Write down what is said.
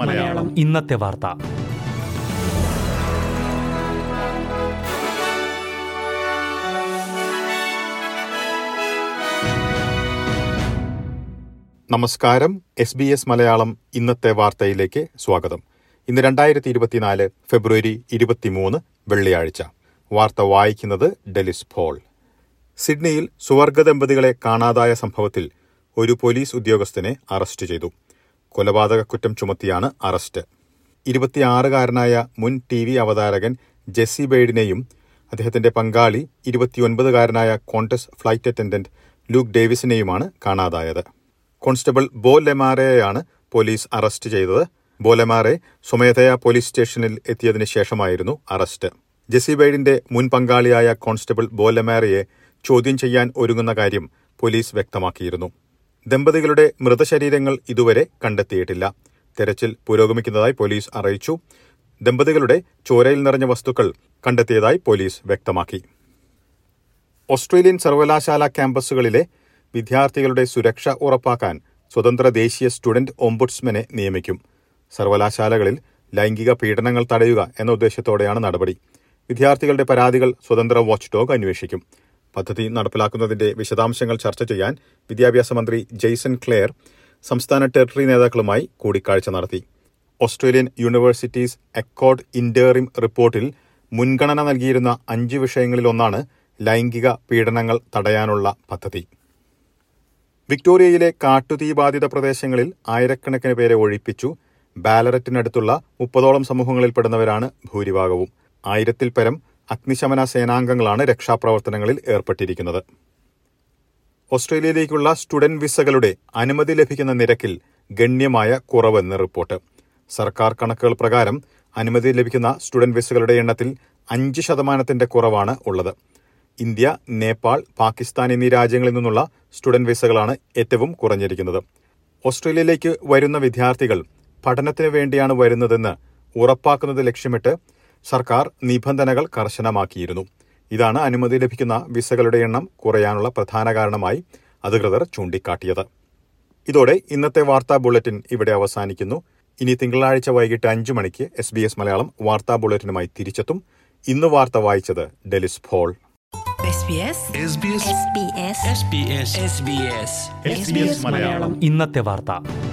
മലയാളം. ഇന്നത്തെ വാർത്ത. നമസ്കാരം. എസ് ബി എസ് മലയാളം ഇന്നത്തെ വാർത്തയിലേക്ക് സ്വാഗതം. ഇന്ന് രണ്ടായിരത്തി ഇരുപത്തിനാല് ഫെബ്രുവരി ഇരുപത്തിമൂന്ന് വെള്ളിയാഴ്ച. വാർത്ത വായിക്കുന്നത് ഡെലിസ് ഫോൾ സിഡ്നിയിൽ സുവർഗ ദമ്പതികളെ കാണാതായ സംഭവത്തിൽ ഒരു പോലീസ് ഉദ്യോഗസ്ഥനെ അറസ്റ്റ് ചെയ്തു. കൊലപാതക കുറ്റം ചുമത്തിയാണ് അറസ്റ്റ്. ഇരുപത്തിയാറുകാരനായ മുൻ ടി വി അവതാരകൻ ജെസ്സി ബെയ്ഡിനെയും അദ്ദേഹത്തിന്റെ പങ്കാളി ഇരുപത്തിയൊൻപതുകാരനായ കോൺഗ്രസ് ഫ്ലൈറ്റ് അറ്റൻഡന്റ് ലൂക്ക് ഡേവിസിനെയുമാണ് കാണാതായത്. കോൺസ്റ്റബിൾ ബോ ലെമാരെയാണ് പോലീസ് അറസ്റ്റ് ചെയ്തത്. ബോലെമാറെ സ്വമേധയാ പോലീസ് സ്റ്റേഷനിൽ എത്തിയതിനു ശേഷമായിരുന്നു അറസ്റ്റ്. ജെസി ബൈഡിന്റെ മുൻ പങ്കാളിയായ കോൺസ്റ്റബിൾ ബോലെമാരയെ ചോദ്യം ചെയ്യാൻ ഒരുങ്ങുന്ന കാര്യം പോലീസ് വ്യക്തമാക്കിയിരുന്നു. ദമ്പതികളുടെ മൃതശരീരങ്ങൾ ഇതുവരെ കണ്ടെത്തിയിട്ടില്ല. തെരച്ചിൽ പുരോഗമിക്കുന്നതായി പോലീസ് അറിയിച്ചു. ദമ്പതികളുടെ ചോരയിൽ നിറഞ്ഞ വസ്തുക്കൾ കണ്ടെത്തിയതായി പോലീസ് വ്യക്തമാക്കി. ഓസ്ട്രേലിയൻ സർവകലാശാല ക്യാമ്പസുകളിലെ വിദ്യാർത്ഥികളുടെ സുരക്ഷ ഉറപ്പാക്കാൻ സ്വതന്ത്ര ദേശീയ സ്റ്റുഡന്റ് ഓംബുഡ്സ്മനെ നിയമിക്കും. സർവകലാശാലകളിൽ ലൈംഗിക പീഡനങ്ങൾ തടയുക എന്ന ഉദ്ദേശത്തോടെയാണ് നടപടി. വിദ്യാർത്ഥികളുടെ പരാതികൾ സ്വതന്ത്ര വാച്ച് ഡോഗ് അന്വേഷിക്കും. പദ്ധതി നടപ്പിലാക്കുന്നതിന്റെ വിശദാംശങ്ങൾ ചർച്ച ചെയ്യാൻ വിദ്യാഭ്യാസ മന്ത്രി ജെയ്സൺ ക്ലെയർ സംസ്ഥാന ടെറിട്ടറി നേതാക്കളുമായി കൂടിക്കാഴ്ച നടത്തി. ഓസ്ട്രേലിയൻ യൂണിവേഴ്സിറ്റീസ് അക്കോർഡ് ഇന്റേറിം റിപ്പോർട്ടിൽ മുൻഗണന നൽകിയിരുന്ന അഞ്ച് വിഷയങ്ങളിലൊന്നാണ് ലൈംഗിക പീഡനങ്ങൾ തടയാനുള്ള പദ്ധതി. വിക്ടോറിയയിലെ കാട്ടുതീ ബാധിത പ്രദേശങ്ങളിൽ ആയിരക്കണക്കിന് പേരെ ഒഴിപ്പിച്ചു. ബാലററ്റിനടുത്തുള്ള മുപ്പതോളം സമൂഹങ്ങളിൽപ്പെടുന്നവരാണ് ഭൂരിഭാഗവും. ആയിരത്തിൽ പരം അഗ്നിശമന സേനാംഗങ്ങളാണ് രക്ഷാപ്രവർത്തനങ്ങളിൽ ഏർപ്പെട്ടിരിക്കുന്നത്. ഓസ്ട്രേലിയയിലേക്കുള്ള സ്റ്റുഡന്റ് വിസകളുടെ അനുമതി ലഭിക്കുന്ന നിരക്കിൽ ഗണ്യമായ കുറവെന്ന് റിപ്പോർട്ട്. സർക്കാർ കണക്കുകൾ പ്രകാരം അനുമതി ലഭിക്കുന്ന സ്റ്റുഡന്റ് വിസകളുടെ എണ്ണത്തിൽ അഞ്ച് ശതമാനത്തിന്റെ കുറവാണ് ഉള്ളത്. ഇന്ത്യ നേപ്പാൾ പാകിസ്ഥാൻ എന്നീ രാജ്യങ്ങളിൽ നിന്നുള്ള സ്റ്റുഡന്റ് വിസകളാണ് ഏറ്റവും കുറഞ്ഞിരിക്കുന്നത്. ഓസ്ട്രേലിയയിലേക്ക് വരുന്ന വിദ്യാർത്ഥികൾ പഠനത്തിന് വേണ്ടിയാണ് വരുന്നതെന്ന് ഉറപ്പാക്കുന്നത് ലക്ഷ്യമിട്ട് സർക്കാർ നിബന്ധനകൾ കർശനമാക്കിയിരുന്നു. ഇതാണ് അനുമതി ലഭിക്കുന്ന വിസകളുടെ എണ്ണം കുറയാനുള്ള പ്രധാന കാരണമായി അധികൃതർ ചൂണ്ടിക്കാട്ടിയത്. ഇതോടെ ഇന്നത്തെ വാർത്താ ബുള്ളറ്റിൻ ഇവിടെ അവസാനിക്കുന്നു. ഇനി തിങ്കളാഴ്ച വൈകിട്ട് അഞ്ചു മണിക്ക് എസ് ബി എസ് മലയാളം വാർത്താ ബുള്ളറ്റിനുമായി തിരിച്ചെത്തും. ഇന്ന് വാർത്ത വായിച്ചത് ഡെലിസ് ഫോൾ SBS ഇന്നത്തെ വാർത്ത.